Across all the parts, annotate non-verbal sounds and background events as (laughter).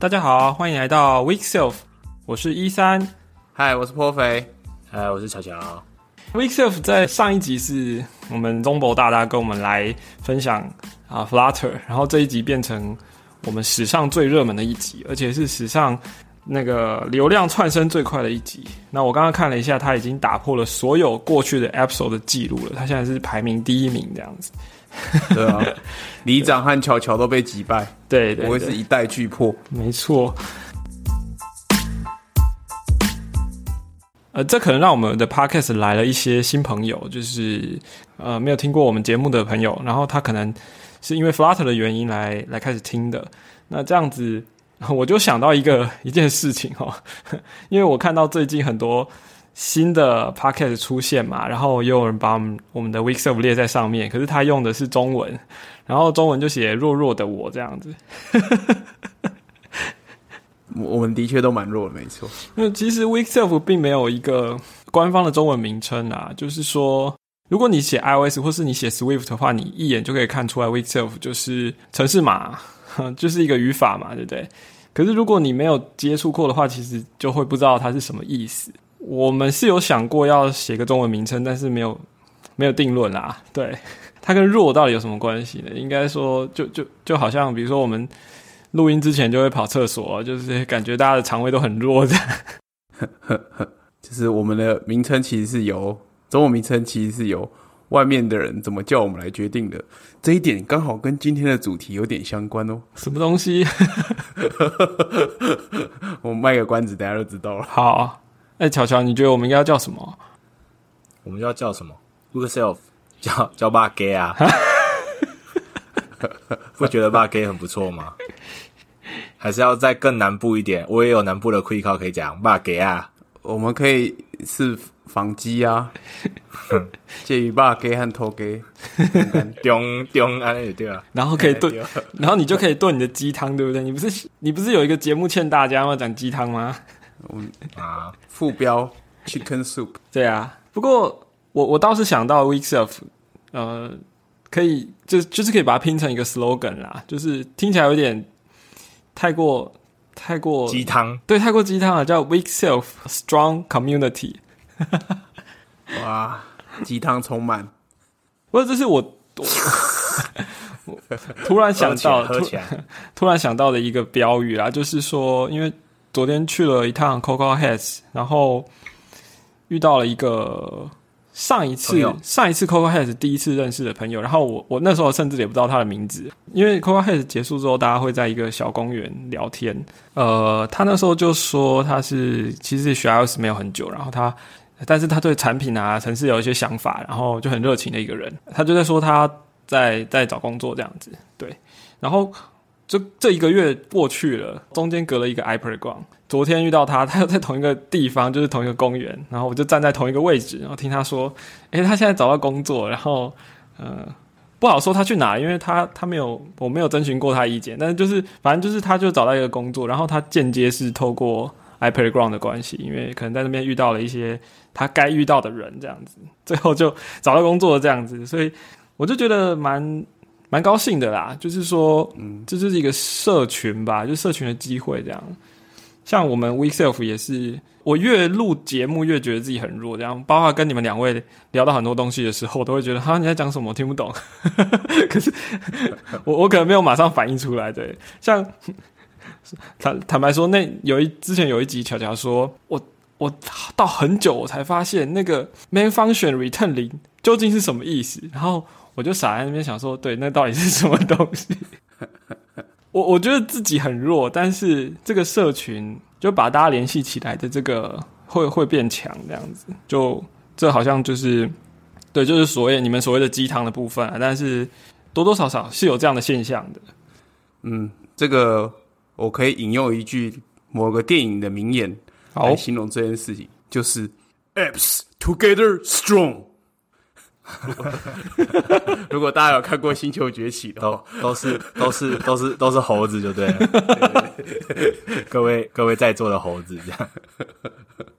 大家好，欢迎来到 Week Self，我是一三。嗨，我是颇肥。嗨，我是乔乔。Week Self 在上一集是我们中博大大跟我们来分享啊 Flutter，然后这一集变成我们史上最热门的一集，而且是史上那个流量窜升最快的一集。那我刚刚看了一下，他已经打破了所有过去的 episode 的记录了，他现在是排名第一名这样子。(laughs) 对啊，里长和乔乔都被击败，对对，不会是一代巨破。没错。呃，这可能让我们的 podcast 来了一些新朋友，就是呃没有听过我们节目的朋友，然后他可能是因为 Flutter 的原因来来开始听的。那这样子，(laughs) 我就想到一个一件事情哦，(laughs) 因为我看到最近很多新的 podcast 出现嘛，然后也有人把我们我们的 Week Self 列在上面，可是他用的是中文，然后中文就写弱弱的我这样子。(laughs) 我们的确都蛮弱的，没错。那其实 Weekself 并没有一个官方的中文名称啊，就是说，如果你写 iOS 或是你写 Swift 的话，你一眼就可以看出来 Weekself 就是城市码，(laughs) 就是一个语法嘛，对不对？可是如果你没有接触过的话，其实就会不知道它是什么意思。我们是有想过要写个中文名称，但是没有没有定论啦。对，(laughs) 它跟弱到底有什么关系呢？应该说，就就就好像比如说我们。录音之前就会跑厕所，就是感觉大家的肠胃都很弱的。(laughs) 就是我们的名称其实是由中文名称其实是由外面的人怎么叫我们来决定的。这一点刚好跟今天的主题有点相关哦。什么东西？(laughs) 我卖个关子，大家就知道了。好，哎，乔乔，你觉得我们应该要叫什么？我们要叫什么？Yourself，叫叫爸 gay 啊。不觉得 bug 很不错吗？还是要再更南部一点？我也有南部的 quick call 可以讲 bug 啊。我们可以是防鸡啊，(laughs) 介于 bug 和偷 gay，丢丢安也对啊。(laughs) 然后可以炖，然后你就可以炖你的鸡汤，对不对？你不是你不是有一个节目欠大家吗？讲鸡汤吗？啊，副标 chicken soup。对啊，不过我我倒是想到 weekself，呃。可以，就就是可以把它拼成一个 slogan 啦，就是听起来有点太过太过鸡汤，对，太过鸡汤了，叫 weak self strong community。(laughs) 哇，鸡汤充满。不过这是我突然想到，突突然想到的一个标语啊，就是说，因为昨天去了一趟 Coco Heads，然后遇到了一个。上一次，上一次 Coco Heads 第一次认识的朋友，然后我我那时候甚至也不知道他的名字，因为 Coco Heads 结束之后，大家会在一个小公园聊天。呃，他那时候就说他是其实学 iOS 没有很久，然后他，但是他对产品啊、城市有一些想法，然后就很热情的一个人。他就在说他在在找工作这样子，对，然后。就这一个月过去了，中间隔了一个 i p r g r o u n d 昨天遇到他，(laughs) 他又在同一个地方，就是同一个公园，然后我就站在同一个位置，然后听他说：“诶，他现在找到工作，然后，呃，不好说他去哪，因为他他没有，我没有征询过他意见，但是就是反正就是他就找到一个工作，然后他间接是透过 i p r g r o u n d 的关系，因为可能在那边遇到了一些他该遇到的人，这样子，最后就找到工作这样子，所以我就觉得蛮。蛮高兴的啦，就是说，嗯，这就是一个社群吧，就社群的机会这样。像我们 WeSelf 也是，我越录节目越觉得自己很弱，这样。包括跟你们两位聊到很多东西的时候，我都会觉得哈你在讲什么，我听不懂。(laughs) 可是我我可能没有马上反应出来，对。像 (laughs) 坦坦白说，那有一之前有一集，乔乔说我我到很久我才发现那个 main function return 零究竟是什么意思，然后。我就傻在那边想说，对，那到底是什么东西？我我觉得自己很弱，但是这个社群就把大家联系起来的这个会会变强，这样子，就这好像就是对，就是所谓你们所谓的鸡汤的部分啊。但是多多少少是有这样的现象的。嗯，这个我可以引用一句某个电影的名言来形容这件事情，就是 “apps together strong”。(laughs) 如果大家有看过《星球崛起》的，都都是都是都是都是猴子，就对了。(laughs) 各位各位在座的猴子，这样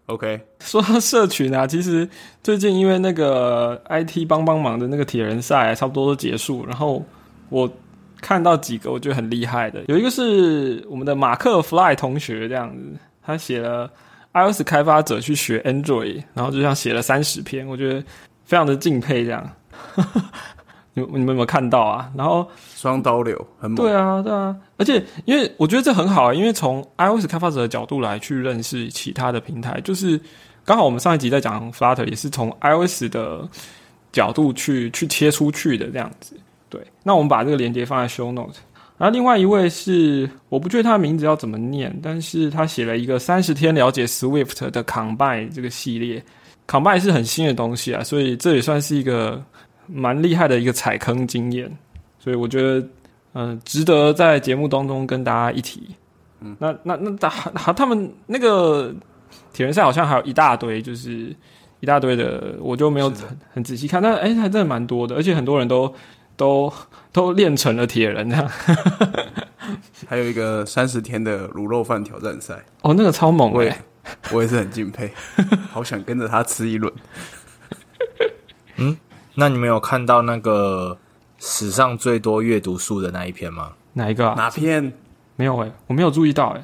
OK。说到社群啊，其实最近因为那个 IT 帮帮忙的那个铁人赛差不多都结束，然后我看到几个我觉得很厉害的，有一个是我们的马克 Fly 同学这样子，他写了 iOS 开发者去学 Android，然后就像写了三十篇，我觉得非常的敬佩这样。(laughs) 你你们有没有看到啊？然后双刀流很猛，对啊，对啊，而且因为我觉得这很好啊，因为从 iOS 开发者的角度来去认识其他的平台，就是刚好我们上一集在讲 Flutter，也是从 iOS 的角度去去切出去的这样子。对，那我们把这个链接放在 Show Note。然后另外一位是我不确定他的名字要怎么念，但是他写了一个三十天了解 Swift 的 Combine 这个系列，Combine 是很新的东西啊，所以这也算是一个。蛮厉害的一个踩坑经验，所以我觉得，嗯，值得在节目当中跟大家一提。嗯，那那那他他他们那个铁人赛好像还有一大堆，就是一大堆的，我就没有很很仔细看。但哎，还真的蛮多的，而且很多人都都都练成了铁人这样。(laughs) 还有一个三十天的卤肉饭挑战赛，哦，那个超猛哎，(laughs) 我也是很敬佩，(laughs) 好想跟着他吃一轮。嗯。那你们有看到那个史上最多阅读数的那一篇吗？哪一个？哪篇？没有哎，我没有注意到哎。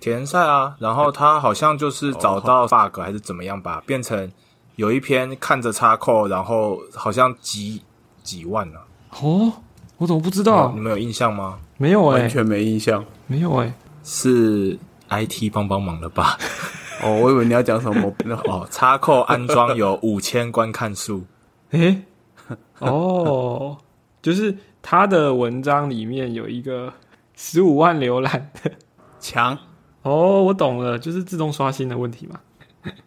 田赛啊，然后他好像就是找到 bug 还是怎么样吧，变成有一篇看着插扣，然后好像几几万呢。哦，我怎么不知道？你们有印象吗？没有哎，完全没印象。没有哎，是 IT 帮帮忙了吧？(laughs) 哦，我以为你要讲什么。(laughs) 哦，插扣安装有五千观看数。诶，(laughs) 哦，就是他的文章里面有一个十五万浏览。的强。哦，我懂了，就是自动刷新的问题嘛。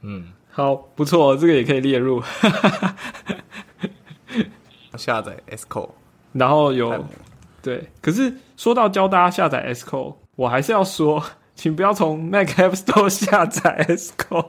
嗯，好，不错，这个也可以列入。下载 S Code，然后有对，可是说到教大家下载 S Code，我还是要说，请不要从 Mac App Store 下载 S Code。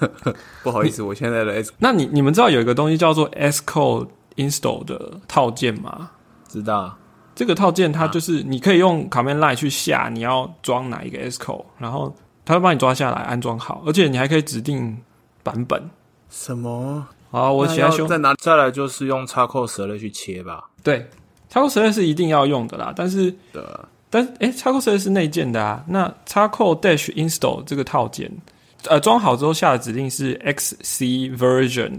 (laughs) 不好意思，我现在的 S，那你你们知道有一个东西叫做 S Code Install 的套件吗？知道，这个套件它就是你可以用 Command Line 去下你要装哪一个 S Code，然后它会帮你抓下来安装好，而且你还可以指定版本。什么？好，我写在在哪？再来就是用插扣蛇类去切吧。对，插扣蛇类是一定要用的啦，但是的，但哎，插扣是内建的啊。那插扣 Dash Install 这个套件。呃，装好之后下的指令是 XC version，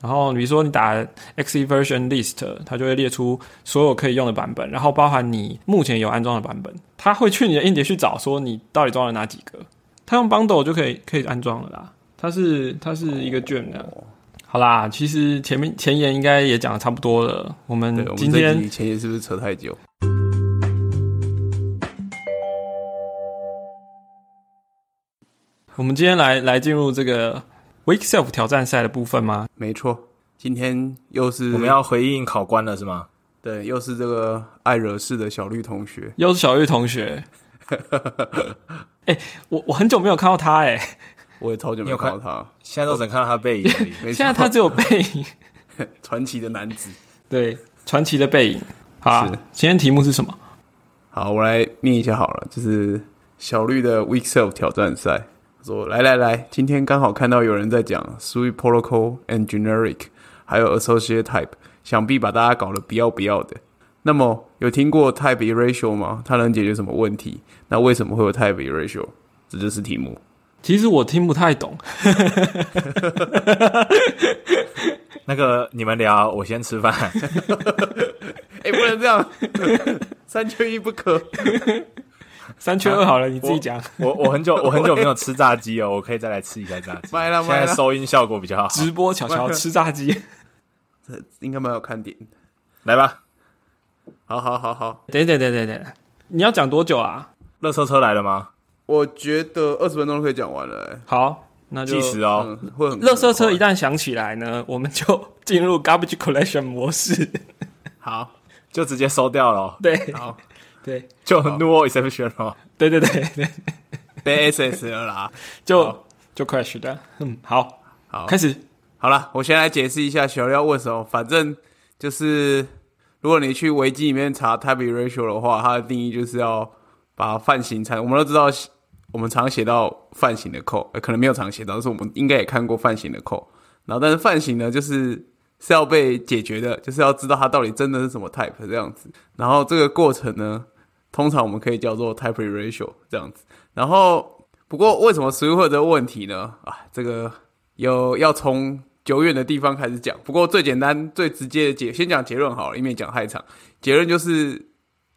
然后比如说你打 XC version list，它就会列出所有可以用的版本，然后包含你目前有安装的版本，它会去你的硬碟去找说你到底装了哪几个，它用 bundle 就可以可以安装了啦。它是它是一个卷的。好啦，其实前面前言应该也讲的差不多了，我们今天前言是不是扯太久？我们今天来来进入这个 Week Self 挑战赛的部分吗？没错，今天又是我们要回应考官了，是吗？对，又是这个爱惹事的小绿同学，又是小绿同学。(laughs) 哎，我我很久没有看到他，哎，我也超久没有看到他，现在都只能看到他背影。(laughs) 现在他只有背影，(laughs) 传奇的男子，对，传奇的背影。好，今天题目是什么？好，我来念一下好了，就是小绿的 Week Self 挑战赛。说来来来，今天刚好看到有人在讲 Sweet Protocol and Generic，还有 Associate Type，想必把大家搞得不要不要的。那么有听过 Type Ratio 吗？它能解决什么问题？那为什么会有 Type Ratio？这就是题目。其实我听不太懂。(laughs) 那个你们聊，我先吃饭。(laughs) 哎，不能这样，三缺一不可。三缺二好了，你自己讲。我我很久我很久没有吃炸鸡哦，我可以再来吃一下炸鸡。买了买了，现在收音效果比较好。直播巧巧吃炸鸡，这应该蛮有看点。来吧，好好好好。等等等等等，你要讲多久啊？热车车来了吗？我觉得二十分钟就可以讲完了。好，那就计时哦。会很。热车车一旦响起来呢，我们就进入 garbage collection 模式。好，就直接收掉了。对，好。对，就 no exception 哦。对对对对，被 SS 了啦，就就 crash 的。嗯，好，好，开始。好了，我先来解释一下小廖问什么。反正就是，如果你去维基里面查 type ratio 的话，它的定义就是要把泛型产。我们都知道，我们常写到泛型的 code，可能没有常写到，但是我们应该也看过泛型的 code。然后，但是泛型呢，就是是要被解决的，就是要知道它到底真的是什么 type 这样子。然后这个过程呢，通常我们可以叫做 type ratio 这样子。然后不过为什么 Swift 这个问题呢？啊，这个有要从久远的地方开始讲。不过最简单、最直接的结，先讲结论好了，以免讲太长。结论就是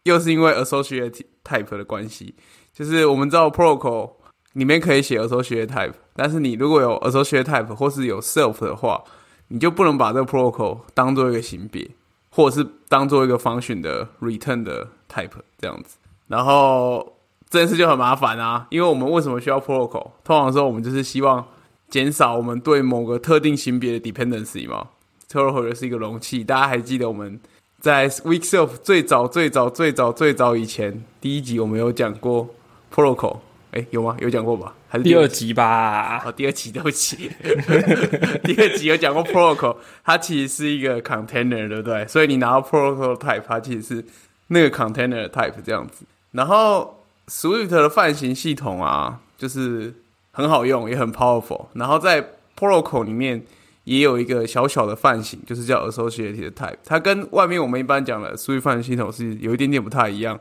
又是因为 associate type 的关系，就是我们知道 protocol 里面可以写 associate type，但是你如果有 associate type 或是有 self 的话。你就不能把这个 protocol 当做一个型别，或者是当做一个 function 的 return 的 type 这样子，然后这件事就很麻烦啊。因为我们为什么需要 protocol？通常说我们就是希望减少我们对某个特定型别的 dependency 嘛。protocol 是一个容器，大家还记得我们在 Weekself 最早最早最早最早以前第一集我们有讲过 protocol。哎，有吗？有讲过吧？还是第二集吧？哦，第二集对不起，(laughs) 第二集有讲过 protocol，它其实是一个 container，对不对？所以你拿到 protocol type，它其实是那个 container type 这样子。然后 Swift 的泛型系统啊，就是很好用，也很 powerful。然后在 protocol 里面也有一个小小的泛型，就是叫 associated type。它跟外面我们一般讲的 Swift 泛型系统是有一点点不太一样。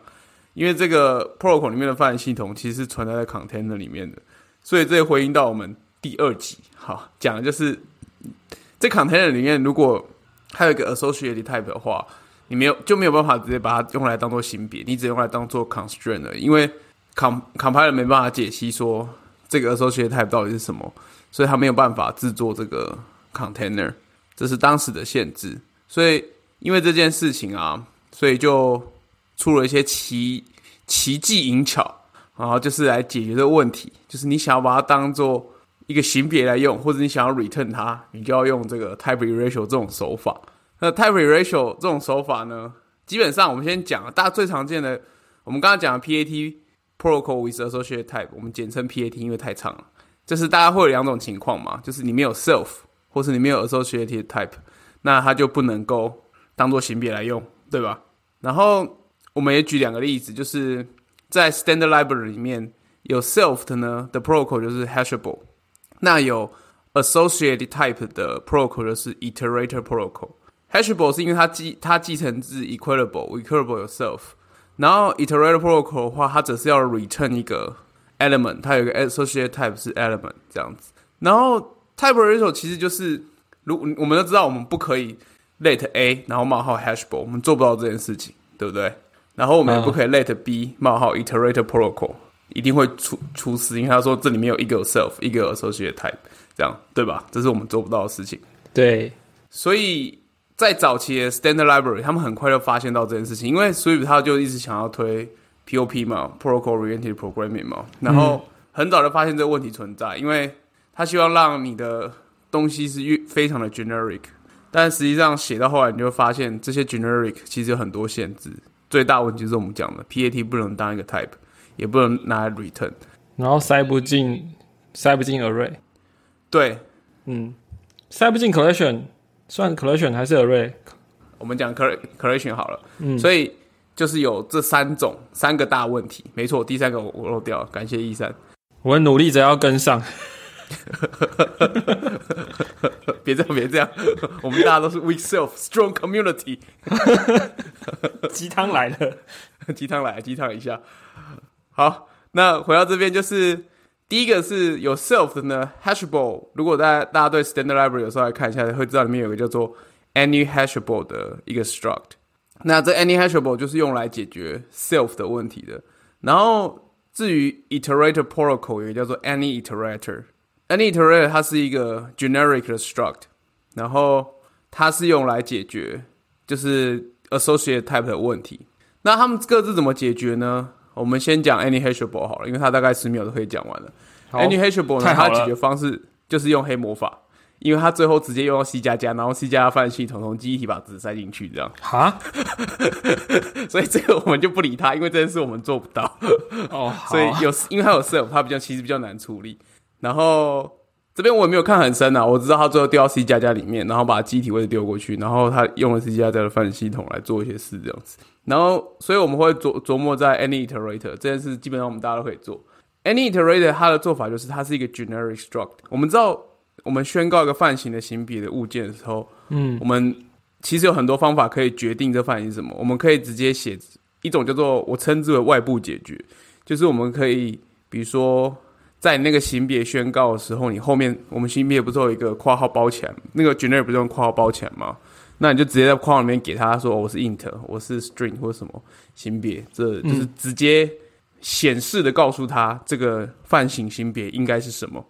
因为这个 pro 口里面的泛型系统其实是存在在 container 里面的，所以这回应到我们第二集，好讲的就是在 container 里面，如果还有一个 associated type 的话，你没有就没有办法直接把它用来当做型别，你只用来当做 constraint 了，因为 com compiler 没办法解析说这个 associated type 到底是什么，所以他没有办法制作这个 container，这是当时的限制。所以因为这件事情啊，所以就。出了一些奇奇技淫巧，然后就是来解决这个问题。就是你想要把它当做一个型别来用，或者你想要 return 它，你就要用这个 type ratio 这种手法。那 type ratio 这种手法呢，基本上我们先讲大家最常见的，我们刚刚讲的 PAT protocol with associated type，我们简称 PAT，因为太长了。就是大家会有两种情况嘛，就是你没有 self，或是你没有 associated type，那它就不能够当做型别来用，对吧？然后我们也举两个例子，就是在 standard library 里面有 self 的呢的 protocol 就是 hashable，那有 associated type 的 protocol 就是 iterator protocol。hashable 是因为它继它继承自 equalable，equalable 有 self，然后 iterator protocol 的话，它只是要 return 一个 element，它有一个 associated type 是 element 这样子。然后 type ratio 其实就是，如我们都知道，我们不可以 let a 然后冒号 hashable，我们做不到这件事情，对不对？然后我们也不可以 let b 冒号 iterator protocol 一定会出出事，因为他说这里面有一个 self，一个 associate type，这样对吧？这是我们做不到的事情。对，所以在早期的 standard library，他们很快就发现到这件事情，因为 Swift 他就一直想要推 POP 嘛，protocol oriented programming 嘛，然后很早就发现这个问题存在，因为他希望让你的东西是越非常的 generic，但实际上写到后来，你就会发现这些 generic 其实有很多限制。最大问题就是我们讲的，PAT 不能当一个 type，也不能拿来 return，然后塞不进，塞不进 array。对，嗯，塞不进 collection，算 collection 还是 array？我们讲 collection 好了，嗯，所以就是有这三种三个大问题，没错，第三个我漏掉了，感谢一三，我努力着要跟上。别这样，别这样，我们大家都是 weak self strong community。鸡汤来了，鸡汤来了，鸡汤一下。好，那回到这边，就是第一个是有 self 的呢，hashable。如果大家大家对 standard library 有时候来看一下，会知道里面有个叫做 any hashable 的一个 struct。那这 any hashable 就是用来解决 self 的问题的。然后至于 iterator protocol 有个叫做 any iterator。Any iterator 它是一个 generic 的 struct，然后它是用来解决就是 associate type 的问题。那他们各自怎么解决呢？我们先讲 any hashable 好了，因为它大概十秒都可以讲完了。Any hashable 呢，它解决方式就是用黑魔法，因为它最后直接用到 C 加加，然后 C 加加泛系统从记忆体把值塞进去，这样。哈，(laughs) 所以这个我们就不理它，因为这件事我们做不到。哦，(laughs) 所以有因为它有 self，它比较其实比较难处理。然后这边我也没有看很深啊，我知道他最后丢到 C 加加里面，然后把机体位置丢过去，然后他用了 C 加加的泛系统来做一些事这样子。然后所以我们会琢琢磨在 any iterator 这件事，基本上我们大家都可以做。any iterator 它的做法就是它是一个 generic struct。我们知道我们宣告一个泛型的型别的物件的时候，嗯我们其实有很多方法可以决定这泛型是什么。我们可以直接写一种叫做我称之为外部解决，就是我们可以比如说在那个型别宣告的时候，你后面我们型别不是有一个括号包起来，那个 generic 不是用括号包起来吗？那你就直接在括号里面给他说、我是 int，我是 string 或者什么型别，这就是直接显示的告诉他这个泛型型别应该是什么。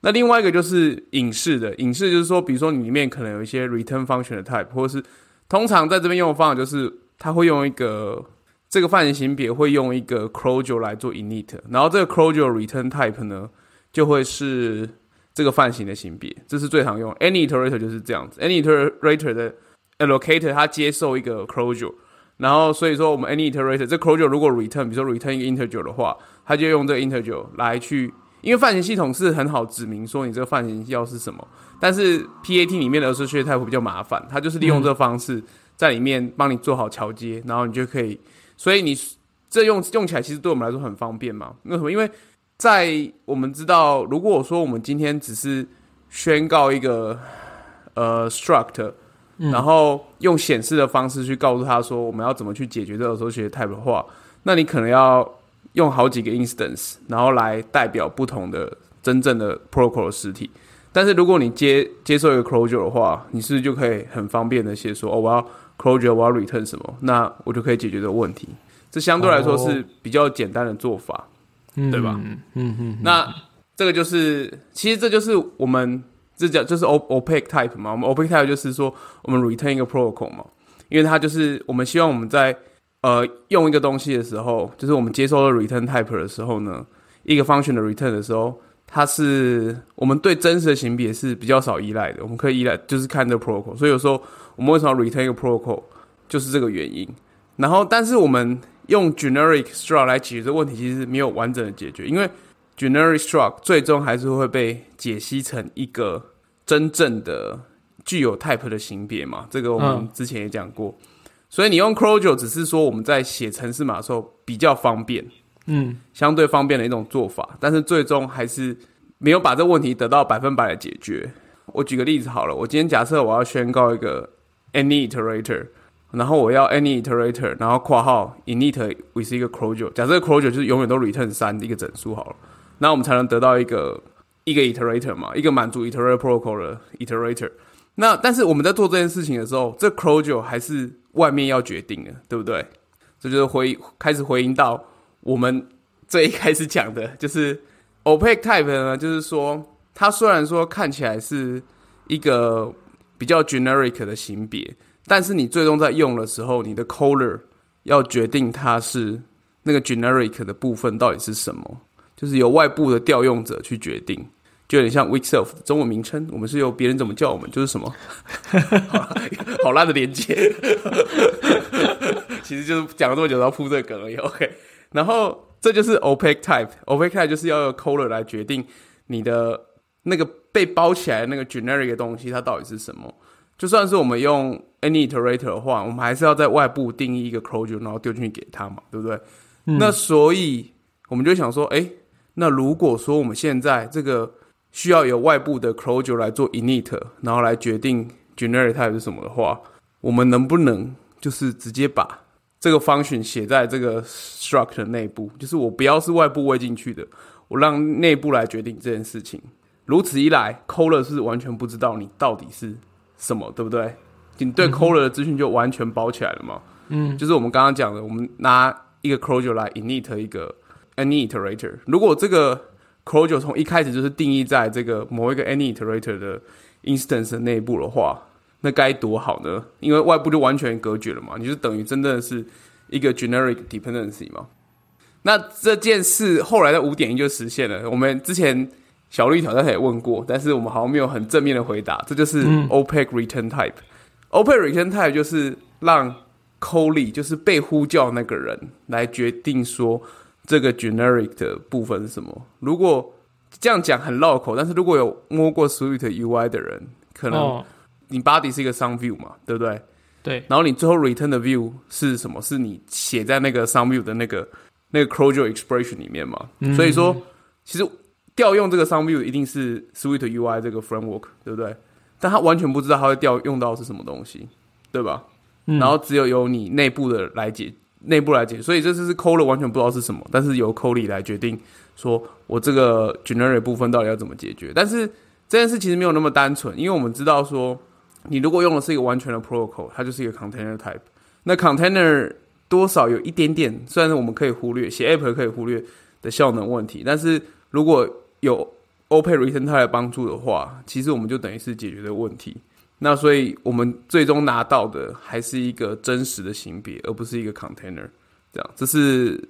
那另外一个就是影视的，影视就是说，比如说你里面可能有一些 return function 的 type，或者是通常在这边用的方法就是，它会用一个这个范型型别会用一个 closure 来做 init，然后这个 closure return type 呢就会是这个范型的型别，这是最常用。any iterator 就是这样子，any iterator 的 allocator 它接受一个 closure，然后所以说我们 any iterator 这 closure 如果 return，比如说 return 一个 integer 的话，它就用这个 integer 来去。因为范型系统是很好指明说你这个范型要是什么，但是 PAT 里面的 associative type 比较麻烦，它就是利用这个方式在里面帮你做好桥接，然后你就可以，所以你这用用起来其实对我们来说很方便嘛。为什么？因为在我们知道，如果我说我们今天只是宣告一个呃 struct，然后用显示的方式去告诉他说我们要怎么去解决这个 associative type 的话，那你可能要用好几个 instance，然后来代表不同的真正的 protocol 的实体。但是如果你接接受一个 closure 的话，你是不是就可以很方便的写说，哦，我要 closure，我要 return 什么，那我就可以解决这个问题。这相对来说是比较简单的做法，嗯对吧？嗯嗯嗯，那这个就是，其实这就是我们这叫就是 O opaque type 嘛。我们 opaque type 就是说，我们 return 一个 protocol 嘛，因为它就是我们希望我们在呃用一个东西的时候，就是我们接收了 return type 的时候呢，一个 function 的 return 的时候，它是我们对真实的型别是比较少依赖的，我们可以依赖就是看这个 protocol。所以有时候我们为什么要 return 一个 protocol，就是这个原因。然后，但是我们用 generic struct 来解决这个问题，其实没有完整的解决，因为 generic struct 最终还是会被解析成一个真正的具有 type 的型别嘛。这个我们之前也讲过。所以你用 closure 只是说我们在写程式码的时候比较方便，嗯相对方便的一种做法，但是最终还是没有把这个问题得到百分百的解决。我举个例子好了，我今天假设我要宣告一个 any iterator，然后我要 any iterator，然后括号 init with 一个 closure，假设 closure 就是永远都 return 三的一个整数好了，那我们才能得到一个一个 iterator 嘛，一个满足 iterator protocol 的 iterator。那但是我们在做这件事情的时候，这 closure 还是外面要决定的，对不对？这就是回开始回应到我们最一开始讲的，(laughs) 就是 opaque type 呢，就是说它虽然说看起来是一个比较 generic 的型别，但是你最终在用的时候，你的 color 要决定它是那个 generic 的部分到底是什么，就是由外部的调用者去决定。就有点像 weak self 中文名称，我们是由别人怎么叫我们就是什么，(laughs) 好好烂的连接，其实就是讲了这么久，要铺这个梗而已。OK，然后这就是 opaque type，opaque type 就是要用 color 来决定你的那个被包起来的那个 generic 的东西，它到底是什么。就算是我们用 any iterator 的话，我们还是要在外部定义一个 closure，然后丢进去给它嘛，对不对？那所以我们就想说，诶，那如果说我们现在这个需要有外部的 closure 来做 init，然后来决定 generic type 是什么的话，我们能不能就是直接把这个 function 写在这个 struct 内部？就是我不要是外部喂进去的，我让内部来决定这件事情。如此一来，caller 是完全不知道你到底是什么，对不对？你对 caller 的资讯就完全包起来了嘛？嗯，就是我们刚刚讲的，我们拿一个 closure 来 init 一个 any iterator。如果这个 closure 从一开始就是定义在这个某一个 any iterator 的 instance 的内部的话，那该多好呢？因为外部就完全隔绝了嘛，你就等于真正的是一个 generic dependency 嘛。那这件事后来的五点一就实现了。我们之前小绿挑战也问过，但是我们好像没有很正面的回答。这就是 opaque return type。opaque return type 就是让 Coley 就是被呼叫那个人来决定说这个 generic 的部分是什么。如果这样讲很绕口，但是如果有摸过 Swift UI 的人，可能哦，你 body 是一个 some view 嘛，对不对？对，然后你最后 return 的 view 是什么？是你写在那个 some view 的那个那个 closure expression 里面嘛？所以说，其实调用这个 Sound View 一定是 Sweet UI 这个 framework，对不对？但他完全不知道他会调用到是什么东西，对吧？然后只有由你内部的来解，内部来解，所以这次是 c o l e 完全不知道是什么，但是由 c o l e 来决定，说我这个 Generate 部分到底要怎么解决。但是这件事其实没有那么单纯，因为我们知道说，你如果用的是一个完全的 Protocol，它就是一个 Container Type，那 Container 多少有一点点，虽然我们可以忽略写 App 可以忽略的效能问题，但是如果有 OP Return Type 的帮助的话，其实我们就等于是解决的问题。那所以我们最终拿到的还是一个真实的型别，而不是一个 container。这样，这是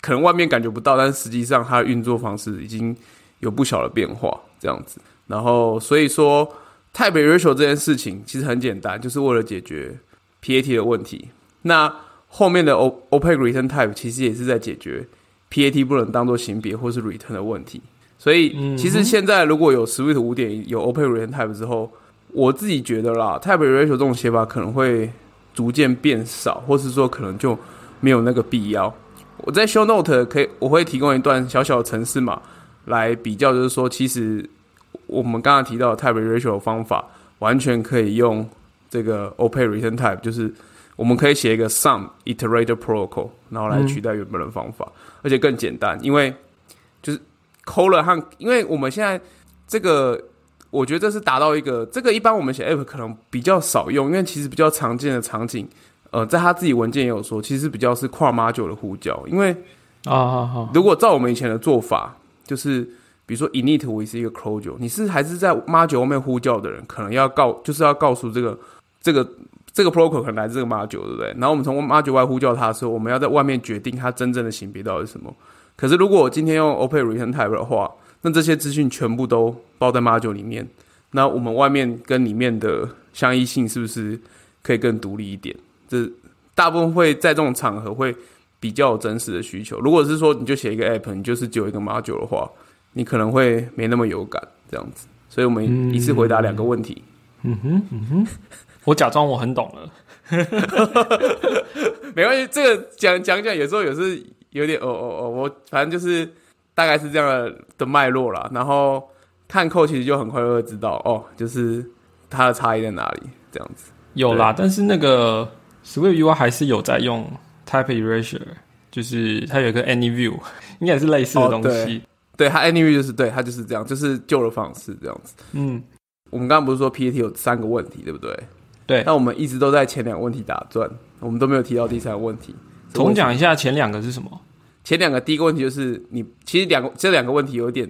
可能外面感觉不到，但实际上它的运作方式已经有不小的变化。这样子，然后所以说 type ratio 这件事情其实很简单，就是为了解决 PAT 的问题。那后面的 O Open Return Type 其实也是在解决 PAT 不能当做型别或是 return 的问题。所以其实现在如果有 Swift 五点有 OP Return Type 之后，我自己觉得啦，type ratio 这种写法可能会逐渐变少，或是说可能就没有那个必要。我在 show note 可以，我会提供一段小小的程式码来比较，就是说，其实我们刚刚提到的 type ratio 方法，完全可以用这个 open return type，就是我们可以写一个 sum iterator protocol，然后来取代原本的方法，而且更简单，因为就是 caller 和，因为我们现在这个。我觉得这是达到一个，这个一般我们写 app 可能比较少用，因为其实比较常见的场景，呃，在他自己文件也有说，其实比较是跨 module 的呼叫，因为啊，好好，如果照我们以前的做法，就是比如说 init 为是一个 closure，你是还是在 module 后面呼叫的人，可能要告，就是要告诉这个这个这个 protocol 可能来自这个 module，对不对？然后我们从 module 外呼叫它的时候，我们要在外面决定它真正的型别到底是什么。可是如果我今天用 open return type 的话，那这些资讯全部都包在 module 里面，那我们外面跟里面的相依性是不是可以更独立一点？这大部分会在这种场合会比较有真实的需求。如果是说你就写一个 app，你就是只有一个 module 的话，你可能会没那么有感这样子。所以我们一次回答两个问题。嗯哼，嗯哼，我假装我很懂了，(laughs) 没关系。这个讲讲讲，有时候也是有点哦哦哦，我反正就是。大概是这样的的脉络啦，然后看扣其实就很快就会知道哦，就是它的差异在哪里这样子。有啦，但是那个 Swift UI 还是有在用 Type Erasure，就是它有一个 Any View，(laughs) 应该也是类似的东西。对，它 Any View 就是对，它就是这样，就是旧的方式这样子。嗯，我们刚刚不是说 PAT 有三个问题，对不对？对。那我们一直都在前两个问题打转，我们都没有提到第三个问题。重讲一下前两个是什么？前两个，第一个问题就是你其实两个这两个问题有点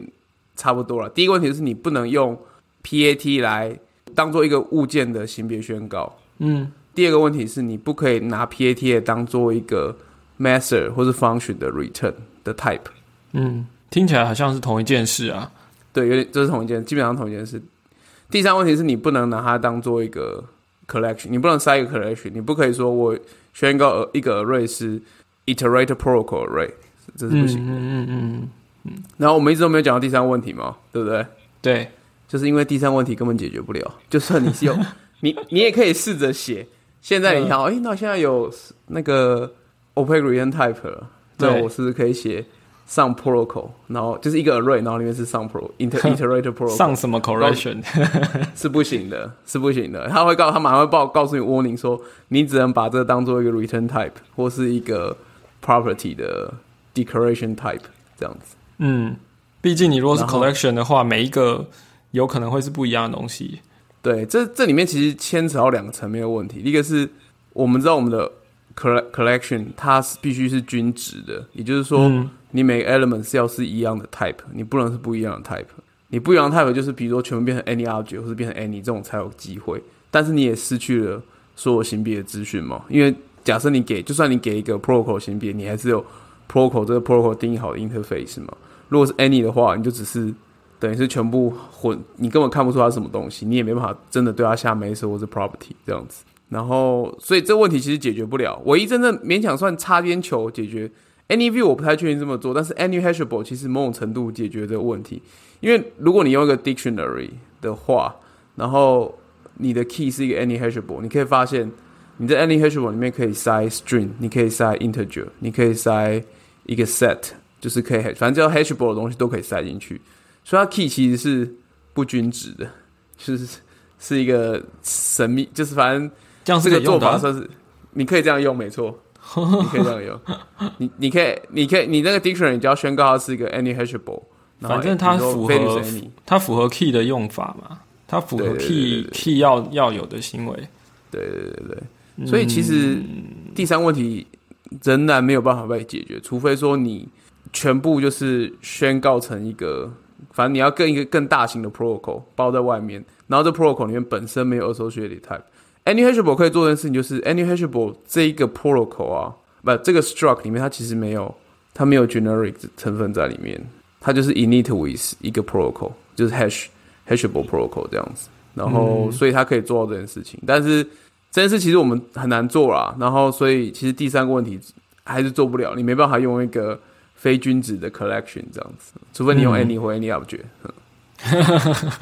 差不多了。第一个问题就是你不能用 PAT 来当做一个物件的型别宣告。嗯。第二个问题是你不可以拿 PAT 当做一个 method 或是 function 的 return 的 type。嗯，听起来好像是同一件事啊。对，有点这是同一件，基本上同一件事。第三个问题是你不能拿它当做一个 collection，你不能塞一个 collection，你不可以说我宣告一个 array 是 iterator protocol array。这是不行的。嗯嗯嗯嗯。然后我们一直都没有讲到第三个问题嘛，对不对？对，就是因为第三个问题根本解决不了。就算你是有 (laughs) 你，你也可以试着写。现在你看，哎，那现在有那个 open return type 了，那我是不是可以写上 protocol，然后就是一个 array，然后里面是上 pro inter (laughs) iterator protocol 上什么 correction (laughs) 是不行的，是不行的。他会告，他马上会报告诉你 warning 说，你只能把这个当做一个 return type 或是一个 property 的。Decoration type 这样子，嗯，毕竟你如果是 collection 的话，每一个有可能会是不一样的东西。对，这这里面其实牵扯到两个层面的问题。一个是我们知道我们的 collection 它是必须是均值的，也就是说，你每个 element 是要是一样的 type，你不能是不一样的 type。你不一样的 type 就是比如说全部变成 any object 或是变成 any 这种才有机会，但是你也失去了所有型别的资讯嘛？因为假设你给，就算你给一个 protocol 型别，你还是有。protocol 这个 protocol 定义好的 interface 嘛？如果是 any 的话，你就只是等于是全部混，你根本看不出它是什么东西，你也没办法真的对它下 method 或者 property 这样子。然后，所以这个问题其实解决不了。唯一真正勉强算擦边球解决 any view，我不太确定这么做。但是 any hashable 其实某种程度解决这个问题，因为如果你用一个 dictionary 的话，然后你的 key 是一个 any hashable，你可以发现你在 any hashable 里面可以塞 string，你可以塞 integer，你可以塞。一个 set 就是可以，反正只要 hashable 的东西都可以塞进去。所以它 key 其实是不均值的，就是 (laughs) 是一个神秘，就是反正这样这个做法是算是你可以这样用，没错，你可以这样用。你你可以你可以你那个 dictionary 你就要宣告它是一个 any hashable，反正它符合它符合 key 的用法嘛，它符合 key 对 key 要要有的行为。对对对对，所以其实第三问题仍然没有办法被解决，除非说你全部就是宣告成一个，反正你要跟一个更大型的 protocol 包在外面，然后这 protocol 里面本身没有 associated type。Any hashable 可以做的事情就是 Any hashable 这一个 protocol 啊，不，这个 struct 里面它其实没有，它没有 generic 成分在里面，它就是 init with 一个 protocol，就是 hash hashable protocol 这样子。然后，所以它可以做到这件事情，但是这件事其实我们很难做啦。然后，所以其实第三个问题还是做不了，你没办法用一个非君子的 collection 这样子，除非你用嗯 any 或 any object。(laughs)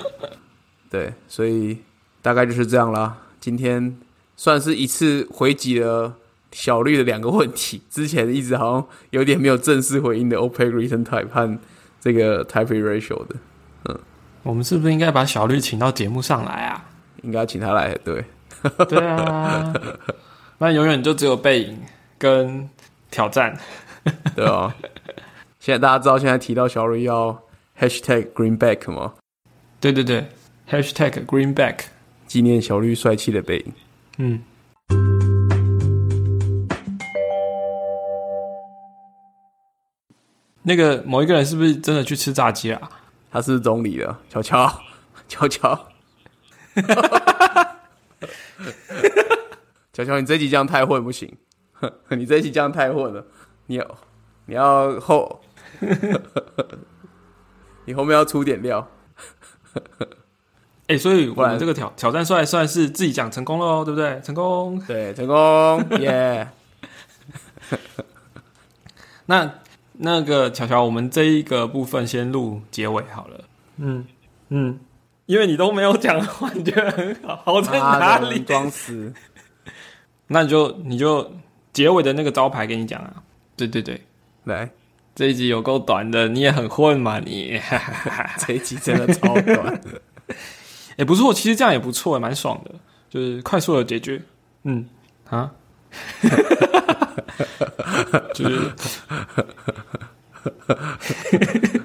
对，所以大概就是这样啦。今天算是一次回击了小绿的两个问题，之前一直好像有点没有正式回应的 OPEC return type 和这个 type ratio 的，嗯我们是不是应该把小绿请到节目上来啊？应该请他来。对，(laughs) 对啊，那永远就只有背影跟挑战。(laughs) 对啊。现在大家知道现在提到小绿要 hashtag greenback 吗？对对对，#hashtag greenback。纪念小绿帅气的背影。嗯，那个某一个人是不是真的去吃炸鸡啊？他是总理的，悄悄悄悄，(laughs) 悄悄，(laughs) 你这集这样太混不行，(laughs) 你这集这样太混了，你要你要后，你后面要出点料，哎、所以我们这个挑挑战赛算是自己讲成功了哦，对不对？成功。对，成功，耶、(laughs) 那那个巧巧，我们这一个部分先录结尾好了。嗯嗯，因为你都没有讲话，你觉得很好，好在哪里？装死？(laughs) 那你就你就结尾的那个招牌给你讲啊。对对对，来，这一集有够短的，你也很混嘛你。(laughs) 这一集真的超短，哎、不错，其实这样也不错，蛮爽的，就是快速的解决。嗯啊，(laughs) 就是 (laughs)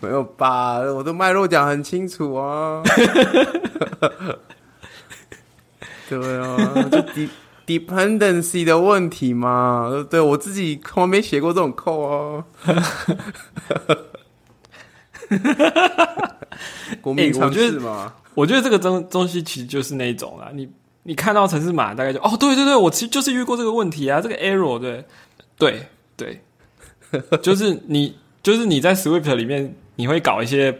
没有吧？我的脉络讲很清楚啊。对啊，就 de dependency 的问题嘛。对我自己从来没写过这种扣啊。(laughs) (laughs) 国民常欸我觉得识嘛，我觉得这个东东西其实就是那一种啦，你你看到城市码大概就哦，对对对，我其实就是遇过这个问题啊，这个 error 对。对对，(laughs) 就是你就是你在 Swift 里面你会搞一些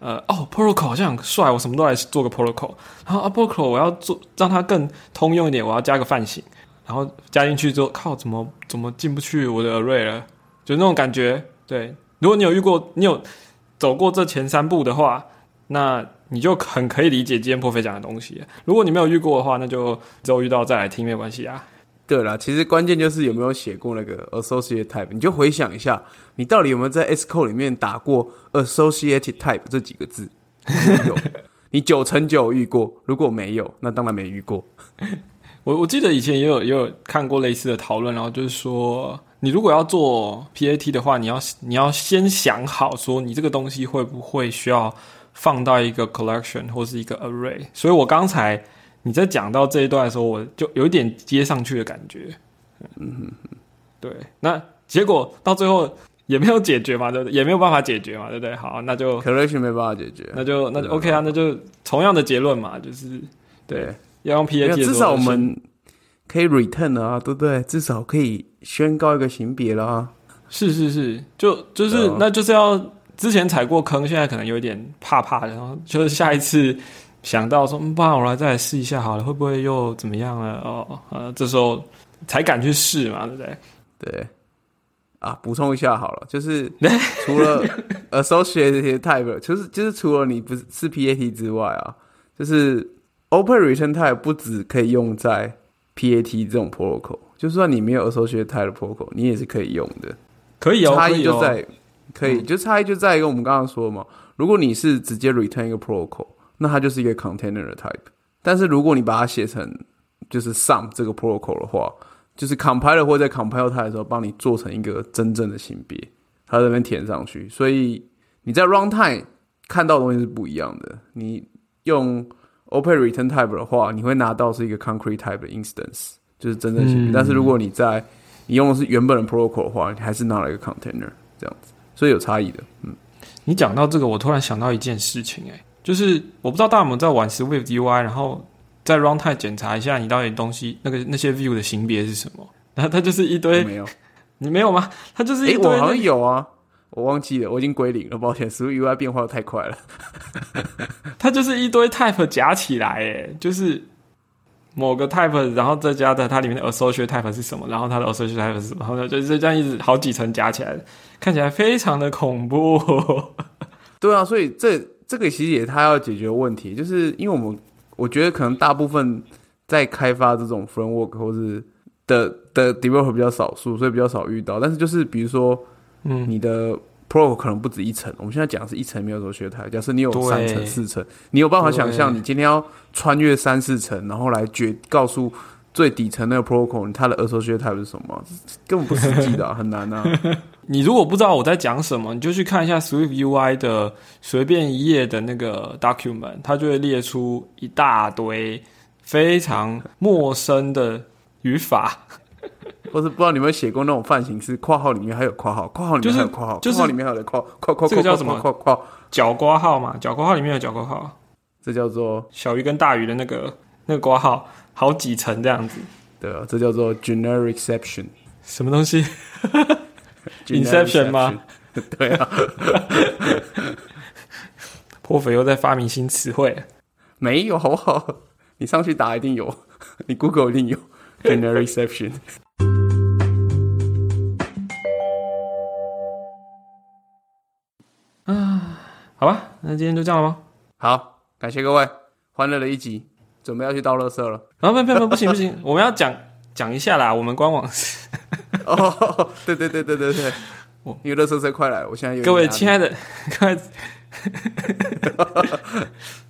呃哦 protocol 好像很帅，我什么都来做个 protocol，然后啊 protocol 我要做让它更通用一点，我要加个泛型，然后加进去之后靠怎么怎么进不去我的 array 了，就那种感觉。对，如果你有遇过，你有走过这前三步的话，那你就很可以理解今天破飞讲的东西。如果你没有遇过的话，那就之后遇到再来听没有关系啊。对啦，其实关键就是有没有写过那个 associate type，你就回想一下，你到底有没有在 S code 里面打过 associated type 这几个字？有，(laughs) 你九成九遇过，如果没有，那当然没遇过。我我记得以前也有也有看过类似的讨论，然后就是说，你如果要做 PAT 的话，你要你要先想好说你这个东西会不会需要放到一个 collection 或是一个 array。所以我刚才你在讲到这一段的时候，我就有一点接上去的感觉。嗯，对。那结果到最后也没有解决嘛，对 (laughs) 不对？也没有办法解决嘛，对不对？好，那就 collection 没办法解决，那就那就 OK 啊，那就同样的结论嘛，就是对，要用 PAT 至少我先们可以 return 啊，对不对？至少可以宣告一个型别啦。是是是，就就是、啊那就是要之前踩过坑，现在可能有一点怕怕的，然后就是下一次想到说，嗯，不然我来再来试一下好了，会不会又怎么样了？哦，呃，这时候才敢去试嘛，对不对？对啊，补充一下好了，就是除了 associated type，就是就是除了你不是是 PAT 之外啊，就是 open return type 不只可以用在 PAT 这种 protocol，就算你没有 associated type 的 protocol，你也是可以用的。可以哦，差可以哦。异就在可以，就差异就在一个我们刚刚说嘛，如果你是直接 return 一个 protocol，那它就是一个 container 的 type。但是如果你把它写成就是 some 这个 protocol 的话，就是 compiler 会在 compile 它的时候帮你做成一个真正的型别，它这边填上去。所以你在 runtime 看到的东西是不一样的。你用 open return type 的话，你会拿到是一个 concrete type 的 instance，就是真正型别。但是如果你在你用的是原本的 protocol 的话，你还是拿了一个 container 这样子，所以有差异的。嗯，你讲到这个，我突然想到一件事情，哎，就是我不知道大家有没有在玩 Swift UI，然后。在 runtime 检查一下，你到底东西那个那些 view 的型别是什么？然后它就是一堆没有，你没有吗？它就是一堆，我好像有啊，我忘记了，我已经归零了，抱歉，Swift UI 变化太快了？(laughs) 它就是一堆 type 夹起来，哎，就是某个 type，然后再加的它里面的 associate type 是什么？然后它的 associate type 是什么？然后就是这样一直好几层加起来，看起来非常的恐怖。(laughs) 对啊，所以这这个其实也它要解决问题，就是因为我们。我觉得可能大部分在开发这种 framework 或是的的 developer 比较少数，所以比较少遇到。但是就是比如说，嗯，你的 pro 可能不止一层。我们现在讲的是一层没有说学台。假设你有三层、四层，你有办法想象你今天要穿越三四层，然后来决告诉最底层那个 protocol 它的 associate type 是什么？根本不实际的，很难啊。(laughs) 你如果不知道我在讲什么，你就去看一下 Swift UI 的随便一页的那个 document，它就会列出一大堆非常陌生的语法，(laughs) 或是不知道你有没有写过那种范型是括号里面还有括号，括号里面还有括号，括号里面还有括括括，这个叫什么？括括角括号嘛？角括号里面有角括号，这叫做小鱼跟大鱼的那个那个括号，好几层这样子。对啊，这叫做 generic exception，什么东西？(laughs) Inception 吗？(laughs) 对啊，破匪又在发明新词汇。没有，好不好？你上去打一定有，你 Google 一定有 Generic Exception。啊，好吧，那今天就这样了吗？好，感谢各位，欢乐的一集，准备要去倒垃圾了。啊，不不不，不行不行，我们要讲讲一下啦，我们官网。哦，对对对对对对，因为垃圾车快来，我现在有各位亲爱的，各位，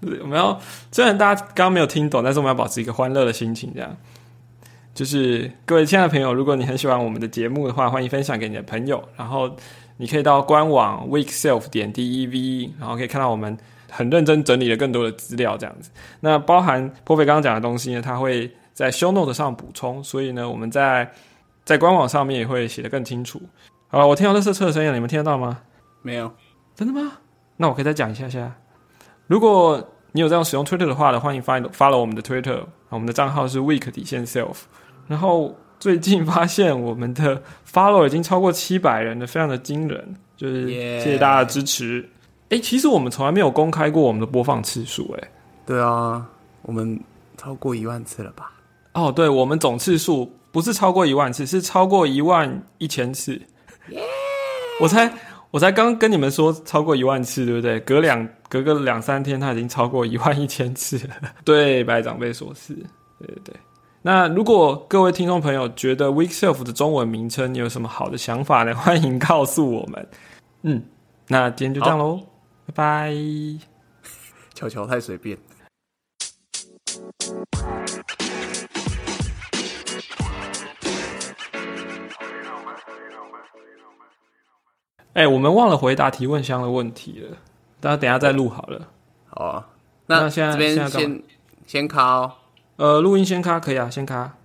(laughs) 我们要虽然大家刚刚没有听懂，但是我们要保持一个欢乐的心情，这样就是各位亲爱的朋友，如果你很喜欢我们的节目的话，欢迎分享给你的朋友，然后你可以到官网 weekself 点 d e v，然后可以看到我们很认真整理了更多的资料，这样子。那包含波菲刚刚讲的东西呢，他会在 show note 上补充，所以呢，我们在。在官网上面也会写得更清楚。好了，我听到这色车的声音，你们听得到吗？没有，真的吗？那我可以再讲一下下。如果你有这样使用 Twitter 的话呢，欢迎发发了我们的 Twitter，我们的账号是 week 底线 self。然后最近发现我们的 follow 已经超过七百人了，非常的惊人，就是谢谢大家的支持。哎，其实我们从来没有公开过我们的播放次数，哎，对啊，我们超过一万次了吧？哦，对，我们总次数。不是超过一万次，是超过一万一千次。我才我才刚跟你们说超过一万次，对不对？隔两隔个两三天，他已经超过一万一千次了。(laughs) 对，白长辈说是，对对对。那如果各位听众朋友觉得 Weekself 的中文名称有什么好的想法呢？欢迎告诉我们。嗯，那今天就这样喽，拜拜。巧巧太随便。哎，我们忘了回答提问箱的问题了，大家等下再录好了。好啊，那现在这边先先卡哦。呃，录音先卡可以啊，先卡。